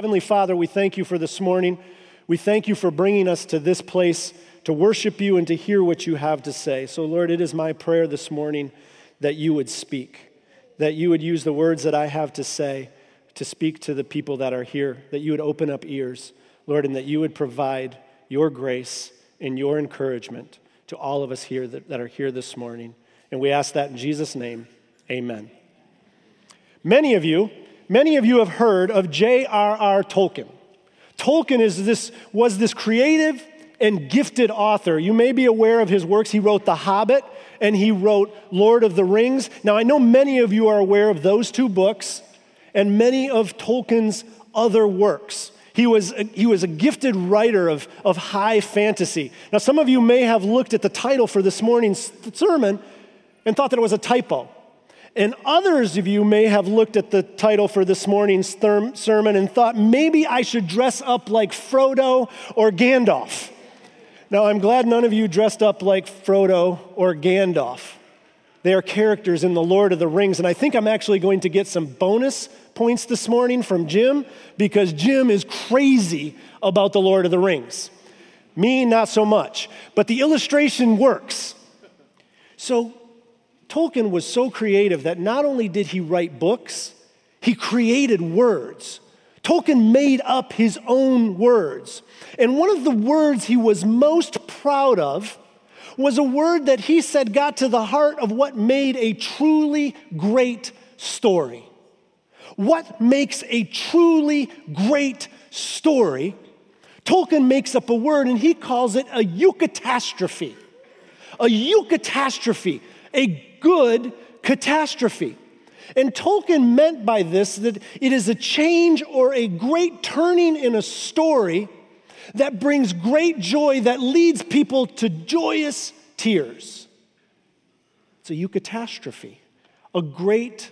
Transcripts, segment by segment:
Heavenly Father, we thank you for this morning. We thank you for bringing us to this place to worship you and to hear what you have to say. So, Lord, it is my prayer this morning that you would speak, that you would use the words that I have to say to speak to the people that are here, that you would open up ears, Lord, and that you would provide your grace and your encouragement to all of us here that, that are here this morning. And we ask that in Jesus' name. Amen. Many of you, many of you have heard of J.R.R. Tolkien. Tolkien is this, was this creative and gifted author. You may be aware of his works. He wrote The Hobbit and he wrote Lord of the Rings. Now, I know many of you are aware of those two books and many of Tolkien's other works. He was, a, he was a gifted writer of, of high fantasy. Now, some of you may have looked at the title for this morning's sermon and thought that it was a typo. And others of you may have looked at the title for this morning's therm- sermon and thought maybe I should dress up like Frodo or Gandalf. Now, I'm glad none of you dressed up like Frodo or Gandalf. They are characters in The Lord of the Rings, and I think I'm actually going to get some bonus points this morning from Jim because Jim is crazy about The Lord of the Rings. Me, not so much. But the illustration works. So, Tolkien was so creative that not only did he write books, he created words. Tolkien made up his own words. And one of the words he was most proud of was a word that he said got to the heart of what made a truly great story. What makes a truly great story? Tolkien makes up a word and he calls it a eucatastrophe. A eucatastrophe, a good catastrophe. And Tolkien meant by this that it is a change or a great turning in a story that brings great joy, that leads people to joyous tears. It's a eucatastrophe, a great,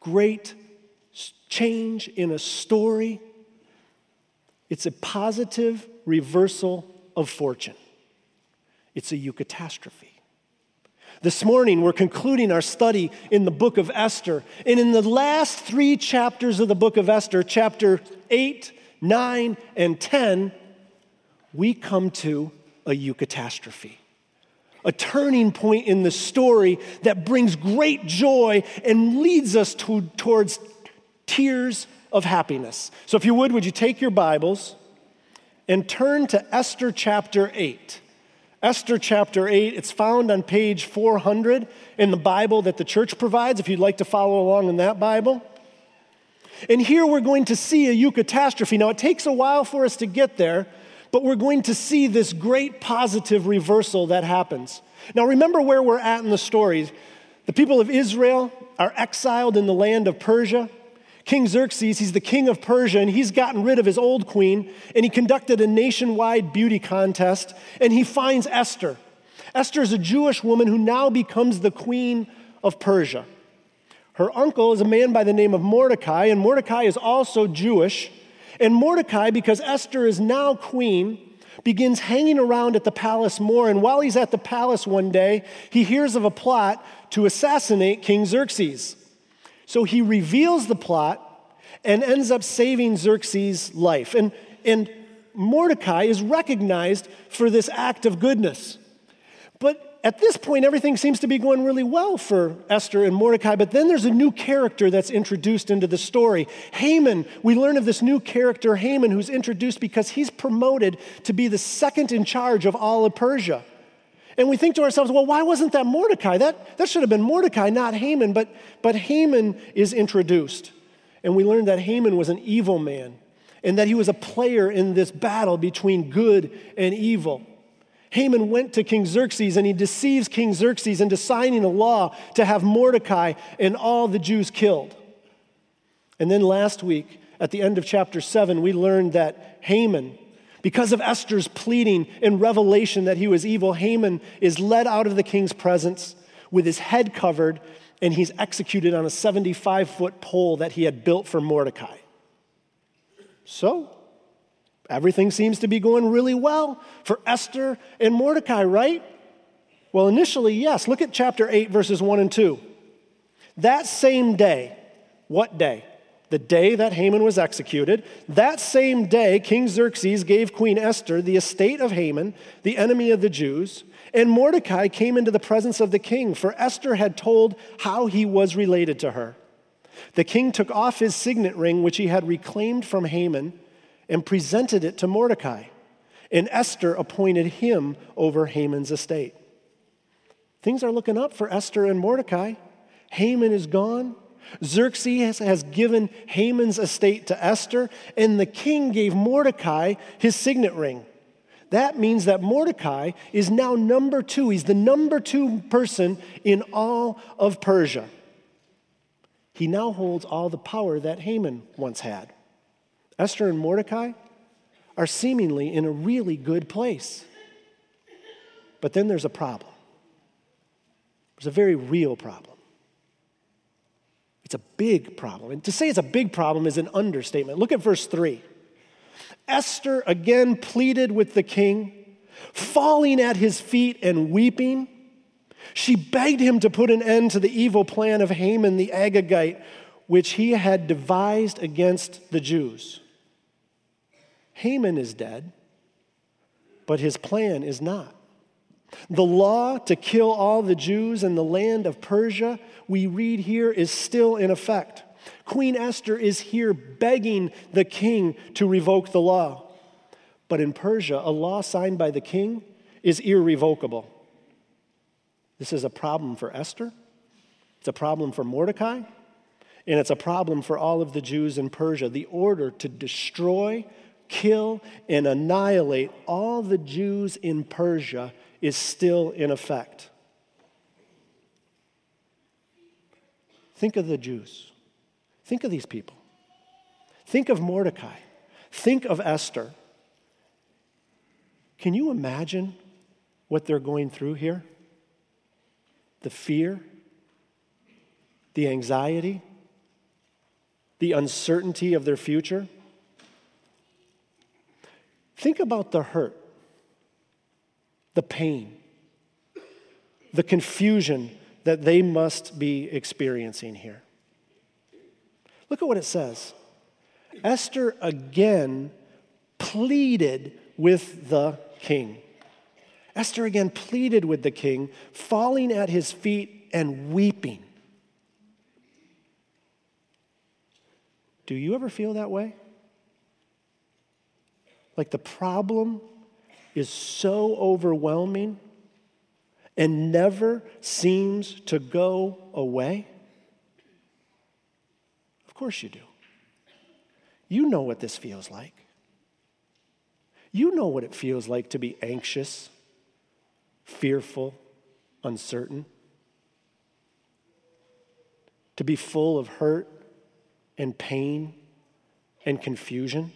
great change in a story. It's a positive reversal of fortune. It's a eucatastrophe. This morning, we're concluding our study in the book of Esther. And in the last three chapters of the book of Esther, chapter 8, 9, and 10, we come to a eucatastrophe. A turning point in the story that brings great joy and leads us to, towards tears of happiness. So, if you would, would you take your Bibles and turn to Esther chapter 8? Esther chapter 8, it's found on page 400 in the Bible that the church provides, if you'd like to follow along in that Bible. And here we're going to see a eucatastrophe. Now, it takes a while for us to get there, but we're going to see this great positive reversal that happens. Now, remember where we're at in the story. The people of Israel are exiled in the land of Persia. King Xerxes, he's the king of Persia, and he's gotten rid of his old queen, and he conducted a nationwide beauty contest, and he finds Esther. Esther is a Jewish woman who now becomes the queen of Persia. Her uncle is a man by the name of Mordecai, and Mordecai is also Jewish. And Mordecai, because Esther is now queen, begins hanging around at the palace more. And while he's at the palace one day, he hears of a plot to assassinate King Xerxes. So he reveals the plot and ends up saving Xerxes' life. And, and Mordecai is recognized for this act of goodness. But at this point, everything seems to be going really well for Esther and Mordecai. But then there's a new character that's introduced into the story. Haman, we learn of this new character, Haman, who's introduced because he's promoted to be the second in charge of all of Persia. And we think to ourselves, well, why wasn't that Mordecai? That, that should have been Mordecai, not Haman. But, but Haman is introduced. And we learn that Haman was an evil man and that he was a player in this battle between good and evil. Haman went to King Xerxes and he deceives King Xerxes into signing a law to have Mordecai and all the Jews killed. And then last week, at the end of chapter 7, we learned that Haman because of Esther's pleading and revelation that he was evil, Haman is led out of the king's presence with his head covered, and he's executed on a 75 foot pole that he had built for Mordecai. So, everything seems to be going really well for Esther and Mordecai, right? Well, initially, yes. Look at chapter 8, verses 1 and 2. That same day, what day? The day that Haman was executed. That same day, King Xerxes gave Queen Esther the estate of Haman, the enemy of the Jews. And Mordecai came into the presence of the king, for Esther had told how he was related to her. The king took off his signet ring, which he had reclaimed from Haman, and presented it to Mordecai. And Esther appointed him over Haman's estate. Things are looking up for Esther and Mordecai. Haman is gone. Xerxes has given Haman's estate to Esther, and the king gave Mordecai his signet ring. That means that Mordecai is now number two. He's the number two person in all of Persia. He now holds all the power that Haman once had. Esther and Mordecai are seemingly in a really good place. But then there's a problem. There's a very real problem. It's a big problem. And to say it's a big problem is an understatement. Look at verse 3. Esther again pleaded with the king, falling at his feet and weeping. She begged him to put an end to the evil plan of Haman the Agagite, which he had devised against the Jews. Haman is dead, but his plan is not. The law to kill all the Jews in the land of Persia, we read here, is still in effect. Queen Esther is here begging the king to revoke the law. But in Persia, a law signed by the king is irrevocable. This is a problem for Esther, it's a problem for Mordecai, and it's a problem for all of the Jews in Persia. The order to destroy, kill, and annihilate all the Jews in Persia is still in effect. Think of the Jews. Think of these people. Think of Mordecai. Think of Esther. Can you imagine what they're going through here? The fear, the anxiety, the uncertainty of their future. Think about the hurt the pain, the confusion that they must be experiencing here. Look at what it says. Esther again pleaded with the king. Esther again pleaded with the king, falling at his feet and weeping. Do you ever feel that way? Like the problem is so overwhelming and never seems to go away? Of course you do. You know what this feels like. You know what it feels like to be anxious, fearful, uncertain, to be full of hurt and pain and confusion.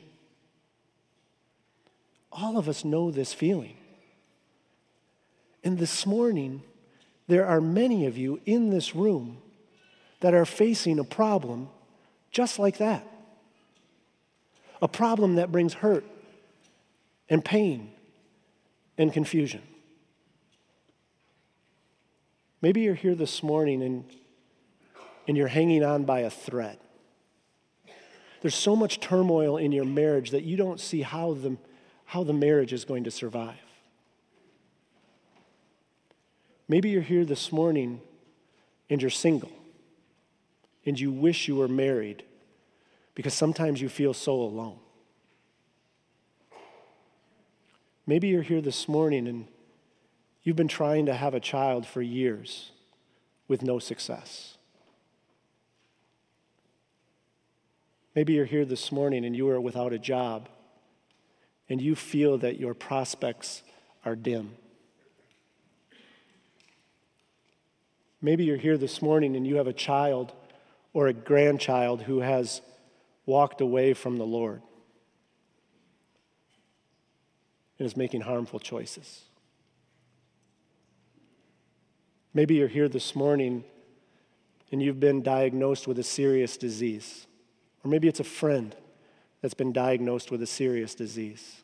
All of us know this feeling. And this morning, there are many of you in this room that are facing a problem just like that a problem that brings hurt and pain and confusion. Maybe you're here this morning and, and you're hanging on by a thread. There's so much turmoil in your marriage that you don't see how the, how the marriage is going to survive. Maybe you're here this morning and you're single and you wish you were married because sometimes you feel so alone. Maybe you're here this morning and you've been trying to have a child for years with no success. Maybe you're here this morning and you are without a job and you feel that your prospects are dim. Maybe you're here this morning and you have a child or a grandchild who has walked away from the Lord and is making harmful choices. Maybe you're here this morning and you've been diagnosed with a serious disease, or maybe it's a friend that's been diagnosed with a serious disease.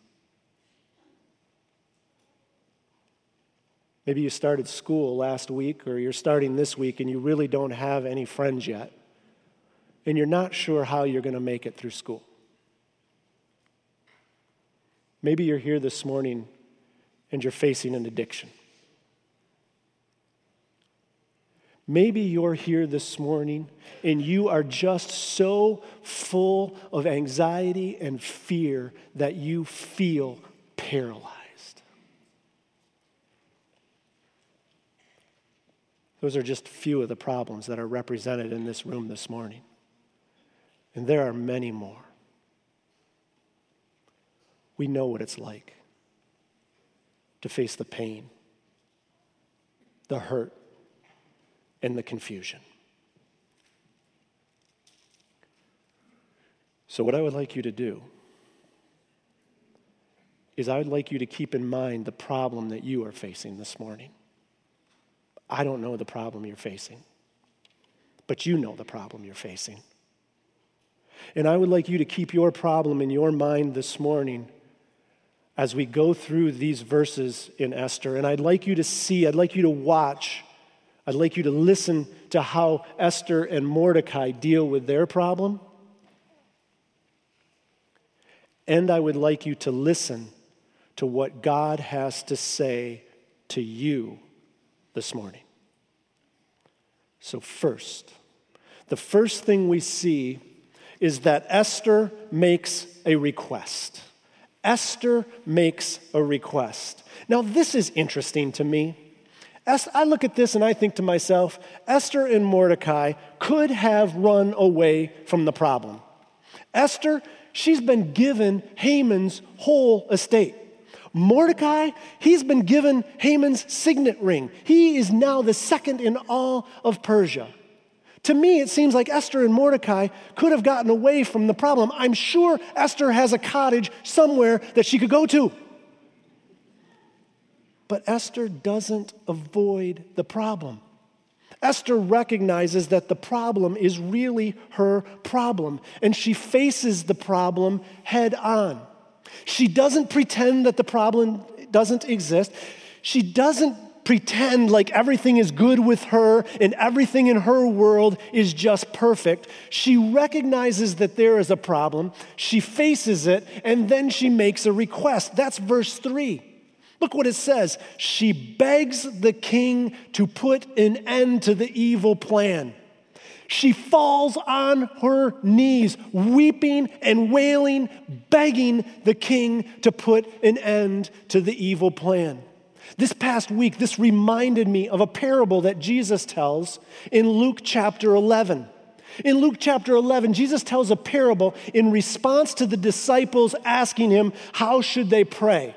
Maybe you started school last week or you're starting this week and you really don't have any friends yet. and you're not sure how you're going to make it through school. Maybe you're here this morning and you're facing an addiction. Maybe you're here this morning and you are just so full of anxiety and fear that you feel paralyzed. Those are just a few of the problems that are represented in this room this morning. And there are many more. We know what it's like to face the pain, the hurt, and the confusion. So, what I would like you to do is I would like you to keep in mind the problem that you are facing this morning. I don't know the problem you're facing, but you know the problem you're facing. And I would like you to keep your problem in your mind this morning as we go through these verses in Esther. And I'd like you to see, I'd like you to watch, I'd like you to listen to how Esther and Mordecai deal with their problem. And I would like you to listen to what God has to say to you this morning. So, first, the first thing we see is that Esther makes a request. Esther makes a request. Now, this is interesting to me. I look at this and I think to myself, Esther and Mordecai could have run away from the problem. Esther, she's been given Haman's whole estate. Mordecai, he's been given Haman's signet ring. He is now the second in all of Persia. To me, it seems like Esther and Mordecai could have gotten away from the problem. I'm sure Esther has a cottage somewhere that she could go to. But Esther doesn't avoid the problem. Esther recognizes that the problem is really her problem, and she faces the problem head on. She doesn't pretend that the problem doesn't exist. She doesn't pretend like everything is good with her and everything in her world is just perfect. She recognizes that there is a problem, she faces it, and then she makes a request. That's verse 3. Look what it says. She begs the king to put an end to the evil plan. She falls on her knees, weeping and wailing, begging the king to put an end to the evil plan. This past week, this reminded me of a parable that Jesus tells in Luke chapter 11. In Luke chapter 11, Jesus tells a parable in response to the disciples asking him, How should they pray?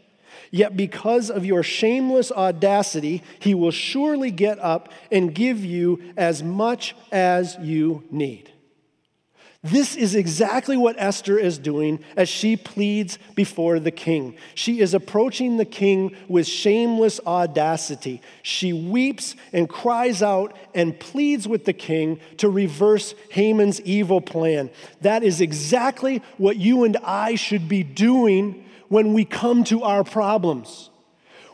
yet because of your shameless audacity, he will surely get up and give you as much as you need. This is exactly what Esther is doing as she pleads before the king. She is approaching the king with shameless audacity. She weeps and cries out and pleads with the king to reverse Haman's evil plan. That is exactly what you and I should be doing when we come to our problems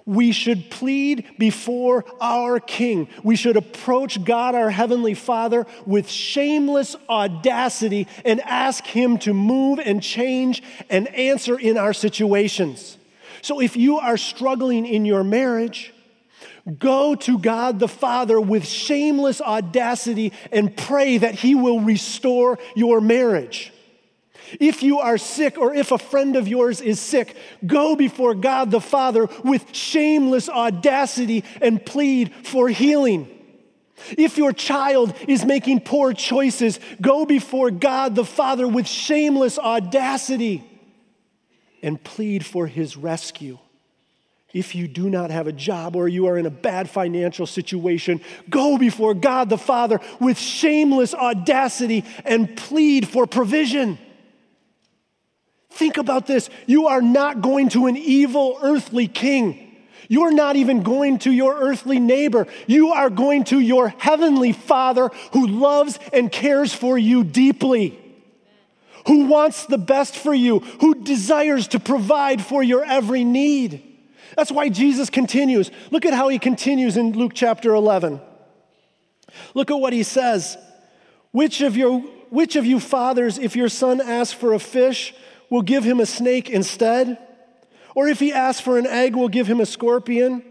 we should plead before our King. We should approach God, our Heavenly Father, with shameless audacity and ask Him to move and change and answer in our situations. So if you are struggling in your marriage, Go to God the Father with shameless audacity and pray that He will restore your marriage. If you are sick or if a friend of yours is sick, go before God the Father with shameless audacity and plead for healing. If your child is making poor choices, go before God the Father with shameless audacity and plead for his rescue. if you do not have a job or you are in a bad financial situation, go before God the Father with shameless audacity and plead for provision. Think about this. You are not going to an evil earthly king. You're not even going to your earthly neighbor. You are going to your heavenly Father who loves and cares for you deeply, who wants the best for you, who desires to provide for your every need. That's why Jesus continues. Look at how he continues in Luke chapter 11. Look at what he says. Which of, your, which of you fathers, if your son asks for a fish, will give him a snake instead? Or if he asks for an egg, will give him a scorpion?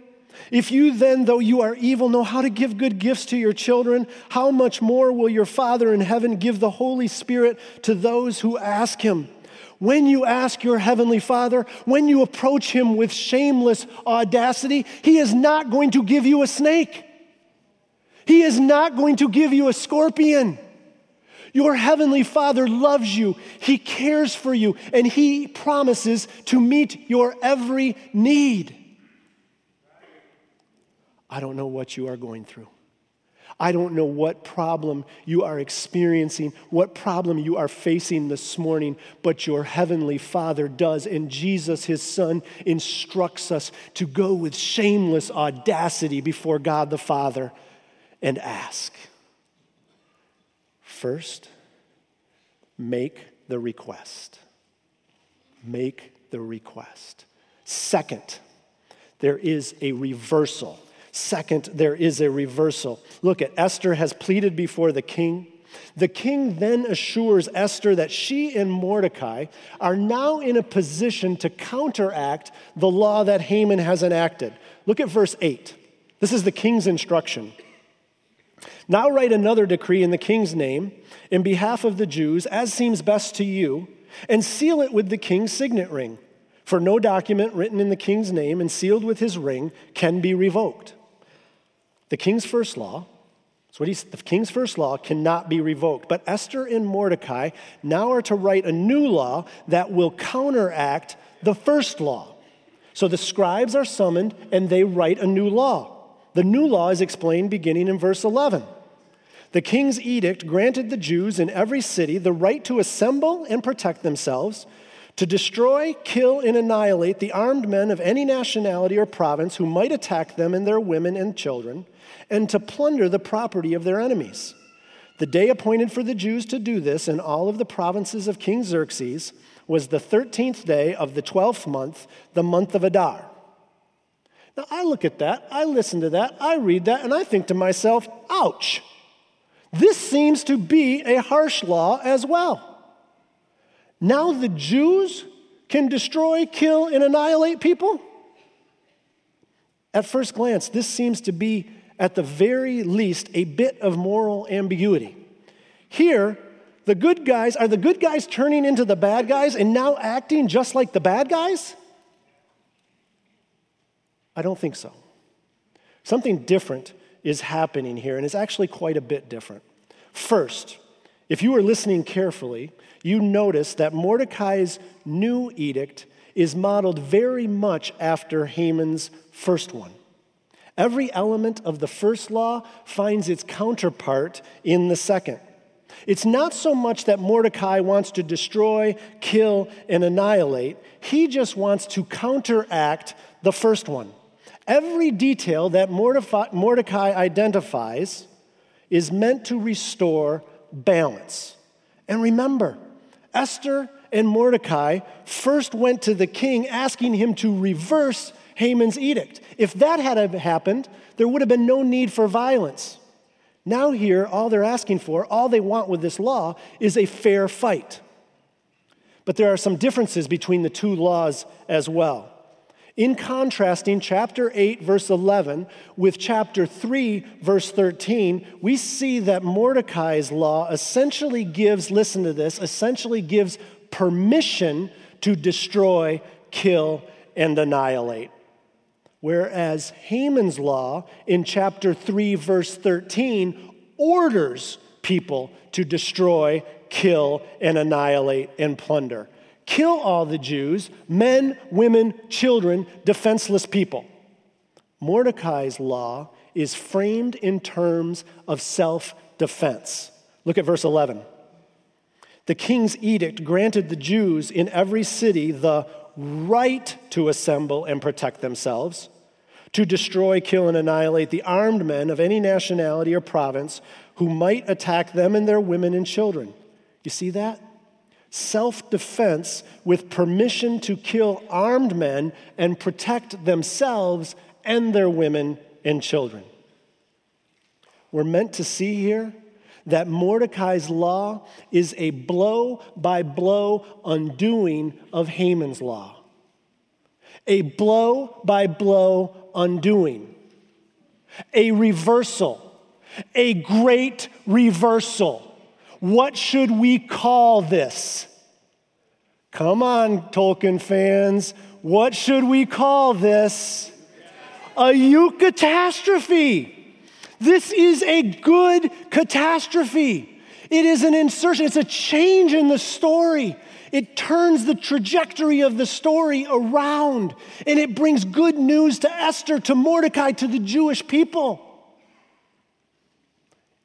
If you then, though you are evil, know how to give good gifts to your children, how much more will your Father in heaven give the Holy Spirit to those who ask him? When you ask your Heavenly Father, when you approach Him with shameless audacity, He is not going to give you a snake. He is not going to give you a scorpion. Your Heavenly Father loves you, He cares for you, and He promises to meet your every need. I don't know what you are going through. I don't know what problem you are experiencing, what problem you are facing this morning, but your Heavenly Father does. And Jesus, His Son, instructs us to go with shameless audacity before God the Father and ask. First, make the request. Make the request. Second, there is a reversal. Second, there is a reversal. Look at Esther has pleaded before the king. The king then assures Esther that she and Mordecai are now in a position to counteract the law that Haman has enacted. Look at verse 8. This is the king's instruction. Now write another decree in the king's name in behalf of the Jews, as seems best to you, and seal it with the king's signet ring. For no document written in the king's name and sealed with his ring can be revoked. The king's first law, so what he's, the king's first law cannot be revoked. But Esther and Mordecai now are to write a new law that will counteract the first law. So the scribes are summoned and they write a new law. The new law is explained beginning in verse 11. The king's edict granted the Jews in every city the right to assemble and protect themselves, to destroy, kill, and annihilate the armed men of any nationality or province who might attack them and their women and children, and to plunder the property of their enemies. The day appointed for the Jews to do this in all of the provinces of King Xerxes was the 13th day of the 12th month, the month of Adar. Now, I look at that, I listen to that, I read that, and I think to myself, ouch. This seems to be a harsh law as well. Now the Jews can destroy, kill, and annihilate people? At first glance, this seems to be, at the very least, a bit of moral ambiguity. Here, the good guys are the good guys turning into the bad guys and now acting just like the bad guys? I don't think so. Something different is happening here, and it's actually quite a bit different. First, if you were listening carefully, you notice that Mordecai's new edict is modeled very much after Haman's first one. Every element of the first law finds its counterpart in the second. It's not so much that Mordecai wants to destroy, kill, and annihilate, he just wants to counteract the first one. Every detail that Mordecai identifies is meant to restore balance. And remember, Esther and Mordecai first went to the king asking him to reverse Haman's edict. If that had happened, there would have been no need for violence. Now, here, all they're asking for, all they want with this law, is a fair fight. But there are some differences between the two laws as well. In contrasting chapter 8, verse 11, with chapter 3, verse 13, we see that Mordecai's law essentially gives, listen to this, essentially gives permission to destroy, kill, and annihilate. Whereas Haman's law in chapter 3, verse 13, orders people to destroy, kill, and annihilate and plunder. Kill all the Jews, men, women, children, defenseless people. Mordecai's law is framed in terms of self defense. Look at verse 11. The king's edict granted the Jews in every city the right to assemble and protect themselves, to destroy, kill, and annihilate the armed men of any nationality or province who might attack them and their women and children. You see that? Self defense with permission to kill armed men and protect themselves and their women and children. We're meant to see here that Mordecai's law is a blow by blow undoing of Haman's law. A blow by blow undoing. A reversal. A great reversal. What should we call this? Come on, Tolkien fans. What should we call this? A eucatastrophe. This is a good catastrophe. It is an insertion, it's a change in the story. It turns the trajectory of the story around and it brings good news to Esther, to Mordecai, to the Jewish people.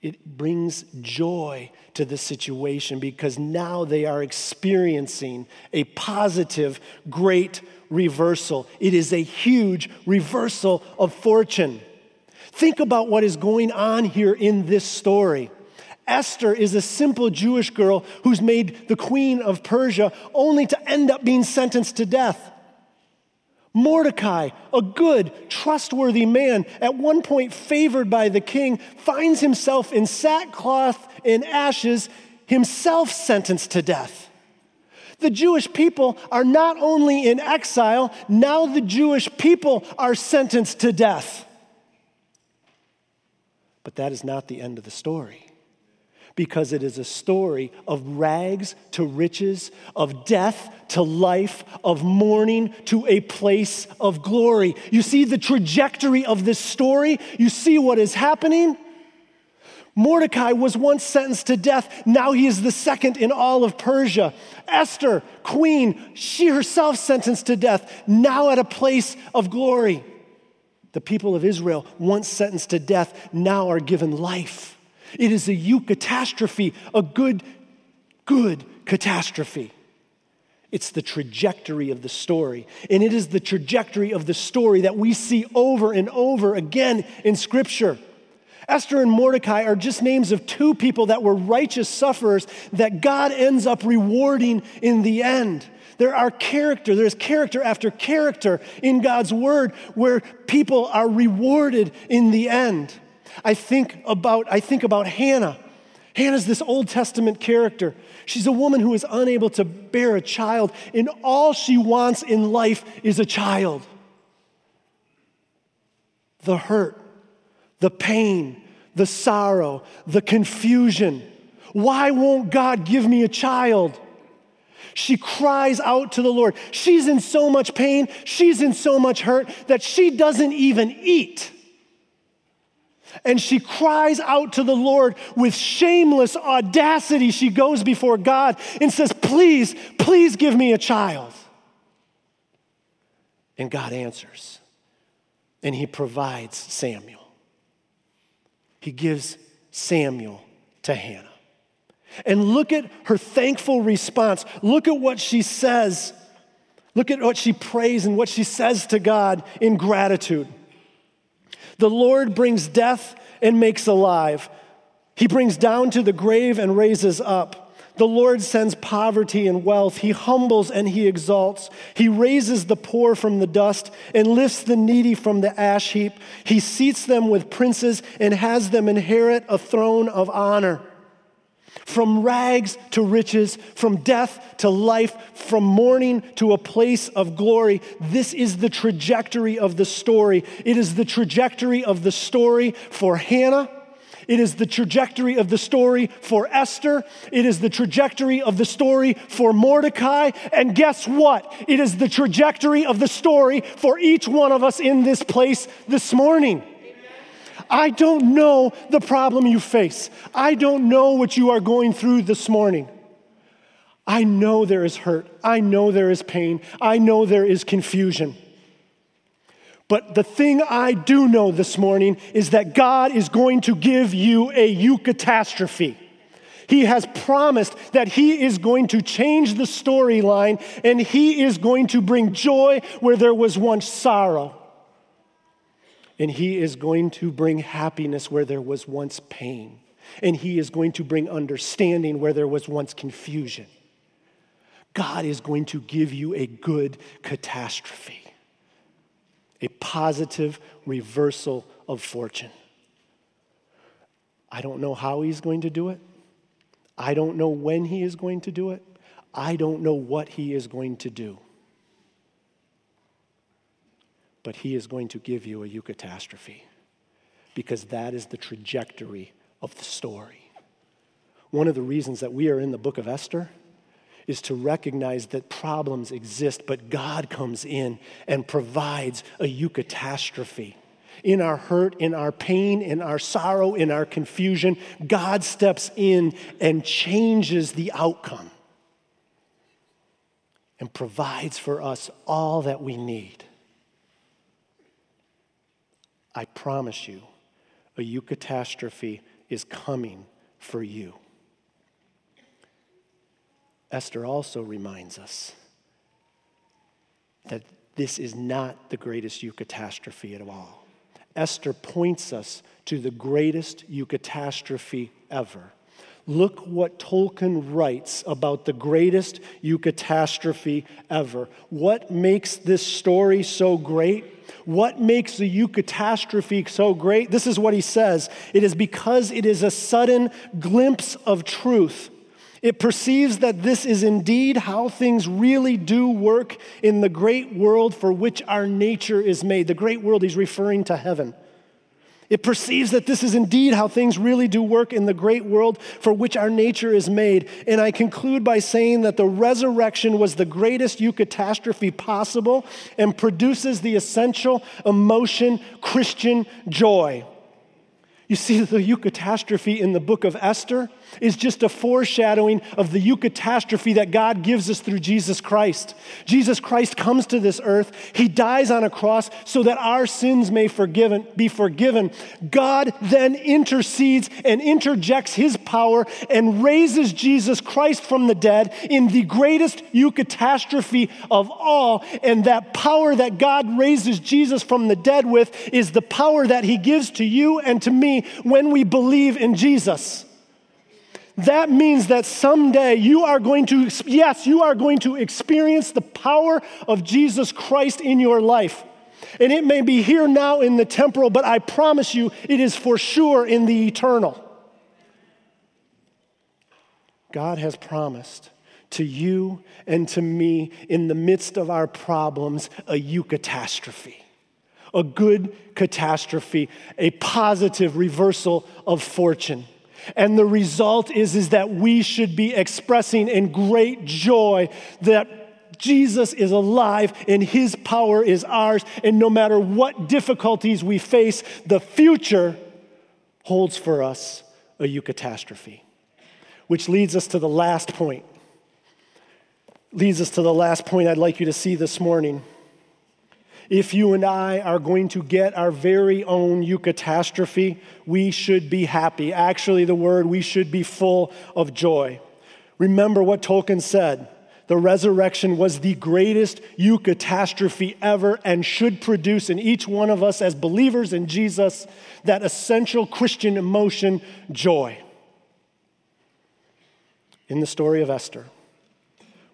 It brings joy to the situation because now they are experiencing a positive, great reversal. It is a huge reversal of fortune. Think about what is going on here in this story. Esther is a simple Jewish girl who's made the queen of Persia only to end up being sentenced to death. Mordecai, a good, trustworthy man, at one point favored by the king, finds himself in sackcloth and ashes, himself sentenced to death. The Jewish people are not only in exile, now the Jewish people are sentenced to death. But that is not the end of the story. Because it is a story of rags to riches, of death to life, of mourning to a place of glory. You see the trajectory of this story? You see what is happening? Mordecai was once sentenced to death. Now he is the second in all of Persia. Esther, queen, she herself sentenced to death, now at a place of glory. The people of Israel, once sentenced to death, now are given life. It is a eucatastrophe, a good, good catastrophe. It's the trajectory of the story. And it is the trajectory of the story that we see over and over again in Scripture. Esther and Mordecai are just names of two people that were righteous sufferers that God ends up rewarding in the end. There are character, there's character after character in God's word where people are rewarded in the end. I think about, I think about Hannah. Hannah's this Old Testament character. She's a woman who is unable to bear a child, and all she wants in life is a child. The hurt, the pain, the sorrow, the confusion. Why won't God give me a child? She cries out to the Lord. She's in so much pain, she's in so much hurt that she doesn't even eat. And she cries out to the Lord with shameless audacity. She goes before God and says, Please, please give me a child. And God answers, and He provides Samuel. He gives Samuel to Hannah. And look at her thankful response. Look at what she says. Look at what she prays and what she says to God in gratitude. The Lord brings death and makes alive. He brings down to the grave and raises up. The Lord sends poverty and wealth. He humbles and he exalts. He raises the poor from the dust and lifts the needy from the ash heap. He seats them with princes and has them inherit a throne of honor. From rags to riches, from death to life, from mourning to a place of glory. This is the trajectory of the story. It is the trajectory of the story for Hannah. It is the trajectory of the story for Esther. It is the trajectory of the story for Mordecai. And guess what? It is the trajectory of the story for each one of us in this place this morning. I don't know the problem you face. I don't know what you are going through this morning. I know there is hurt. I know there is pain. I know there is confusion. But the thing I do know this morning is that God is going to give you a eucatastrophe. He has promised that He is going to change the storyline and He is going to bring joy where there was once sorrow. And He is going to bring happiness where there was once pain. And He is going to bring understanding where there was once confusion. God is going to give you a good catastrophe, a positive reversal of fortune. I don't know how He's going to do it. I don't know when he is going to do it. I don't know what he is going to do. But he is going to give you a eucatastrophe because that is the trajectory of the story. One of the reasons that we are in the book of Esther is to recognize that problems exist, but God comes in and provides a eucatastrophe in our hurt, in our pain, in our sorrow, in our confusion, God steps in and changes the outcome and provides for us all that we need. I promise you, a eucatastrophe is coming for you. Esther also reminds us that this is not the greatest eucatastrophe at all. Esther points us to the greatest eucatastrophe ever. Look what Tolkien writes about the greatest eucatastrophe ever. What makes this story so great? What makes the eucatastrophe so great? This is what he says it is because it is a sudden glimpse of truth it perceives that this is indeed how things really do work in the great world for which our nature is made. The great world, he's referring to heaven. It perceives that this is indeed how things really do work in the great world for which our nature is made. And I conclude by saying that the resurrection was the greatest eucatastrophe possible and produces the essential emotion, Christian joy. You see, the eucatastrophe in the book of Esther is just a foreshadowing of the eucatastrophe that God gives us through Jesus Christ. Jesus Christ comes to this earth. He dies on a cross so that our sins may forgiven, be forgiven. God then intercedes and interjects his power and raises Jesus Christ from the dead in the greatest eucatastrophe of all. And that power that God raises Jesus from the dead with is the power that he gives to you and to me when we believe in Jesus that means that someday you are going to, yes, you are going to experience the power of Jesus Christ in your life. And it may be here now in the temporal, but I promise you it is for sure in the eternal. God has promised to you and to me in the midst of our problems a eucatastrophe, a good catastrophe, a positive reversal of fortune. And the result is, is that we should be expressing in great joy that Jesus is alive and his power is ours. And no matter what difficulties we face, the future holds for us a eucatastrophe. Which leads us to the last point. Leads us to the last point I'd like you to see this morning if you and I are going to get our very own eucatastrophe, we should be happy. Actually, the word we should be full of joy. Remember what Tolkien said the resurrection was the greatest eucatastrophe ever and should produce in each one of us as believers in Jesus that essential Christian emotion, joy. In the story of Esther,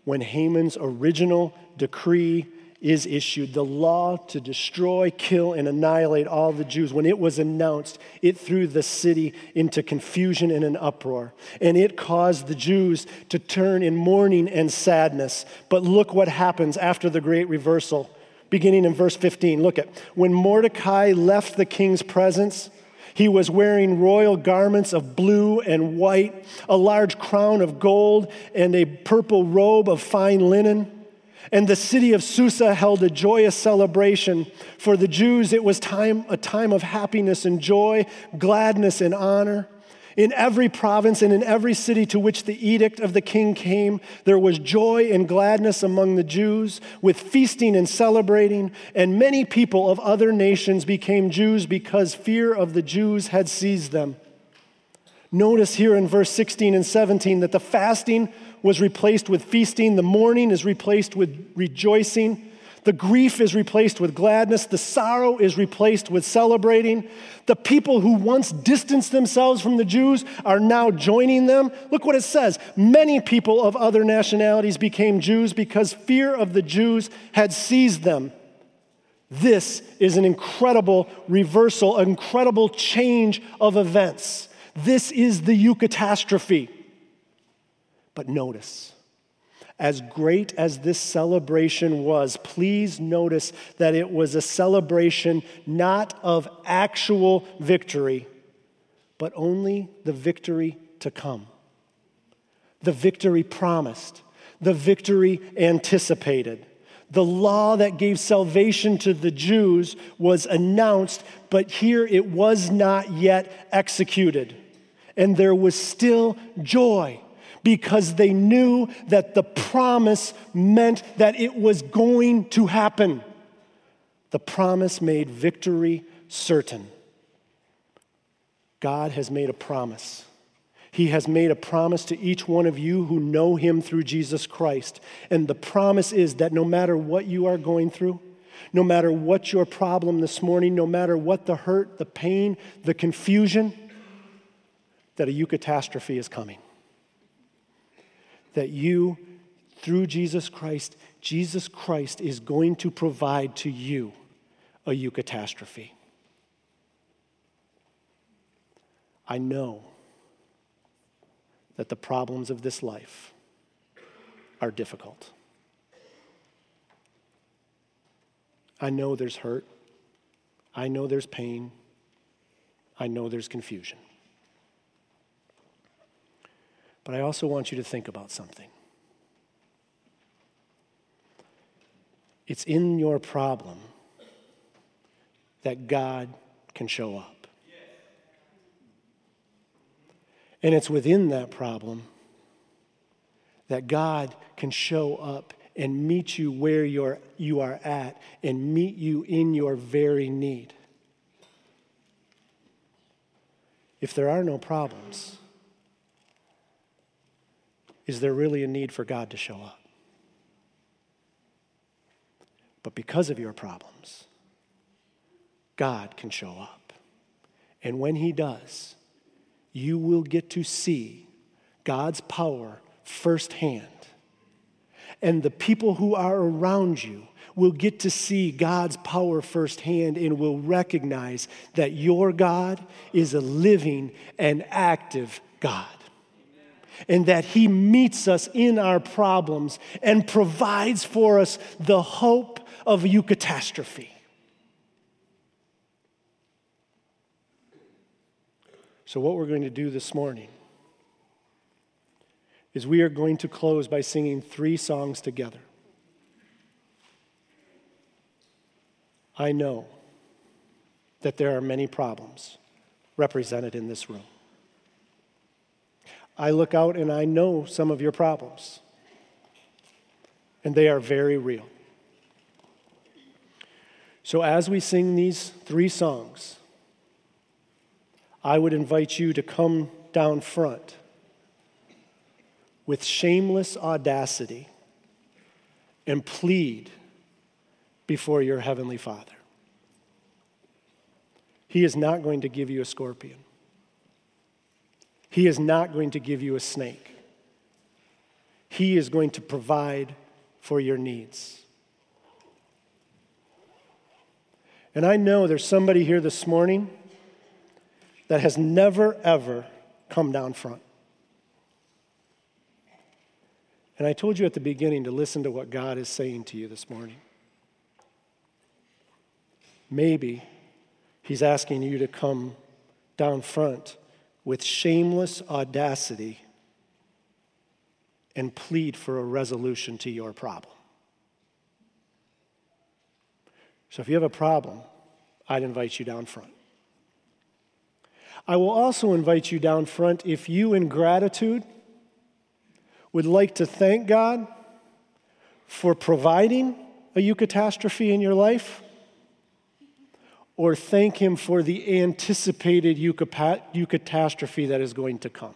when Haman's original decree is issued the law to destroy, kill, and annihilate all the Jews. When it was announced, it threw the city into confusion and an uproar. And it caused the Jews to turn in mourning and sadness. But look what happens after the great reversal. Beginning in verse 15, look at when Mordecai left the king's presence. He was wearing royal garments of blue and white, a large crown of gold, and a purple robe of fine linen. And the city of Susa held a joyous celebration. For the Jews, it was time, a time of happiness and joy, gladness and honor. In every province and in every city to which the edict of the king came, there was joy and gladness among the Jews, with feasting and celebrating, and many people of other nations became Jews because fear of the Jews had seized them. Notice here in verse 16 and 17 that the fasting was replaced with feasting, the mourning is replaced with rejoicing. The grief is replaced with gladness. The sorrow is replaced with celebrating. The people who once distanced themselves from the Jews are now joining them. Look what it says. Many people of other nationalities became Jews because fear of the Jews had seized them. This is an incredible reversal, an incredible change of events. This is the eucatastrophe. But notice, as great as this celebration was, please notice that it was a celebration not of actual victory, but only the victory to come. The victory promised, the victory anticipated. The law that gave salvation to the Jews was announced, but here it was not yet executed. And there was still joy because they knew that the promise meant that it was going to happen. The promise made victory certain. God has made a promise. He has made a promise to each one of you who know Him through Jesus Christ. And the promise is that no matter what you are going through, no matter what your problem this morning, no matter what the hurt, the pain, the confusion, that a eucatastrophe is coming that you, through Jesus Christ, Jesus Christ is going to provide to you a eucatastrophe. I know that the problems of this life are difficult. I know there's hurt. I know there's pain. I know there's confusion. But I also want you to think about something. It's in your problem that God can show up. And it's within that problem that God can show up and meet you where you're, you are at and meet you in your very need. If there are no problems, is there really a need for God to show up? But because of your problems, God can show up. And when He does, you will get to see God's power firsthand. And the people who are around you will get to see God's power firsthand and will recognize that your God is a living and active God and that He meets us in our problems and provides for us the hope of a eucatastrophe. So, what we're going to do this morning is we are going to close by singing three songs together. I know that there are many problems represented in this room. I look out and I know some of your problems, and they are very real. So, as we sing these three songs, I would invite you to come down front with shameless audacity and plead before your Heavenly Father. He is not going to give you a scorpion. He is not going to give you a snake. He is going to provide for your needs. And I know there's somebody here this morning that has never, ever come down front. And I told you at the beginning to listen to what God is saying to you this morning. Maybe He's asking you to come down front with shameless audacity and plead for a resolution to your problem. So if you have a problem, I'd invite you down front. I will also invite you down front if you, in gratitude, would like to thank God for providing a eucatastrophe in your life, or thank Him for the anticipated eucatastrophe that is going to come.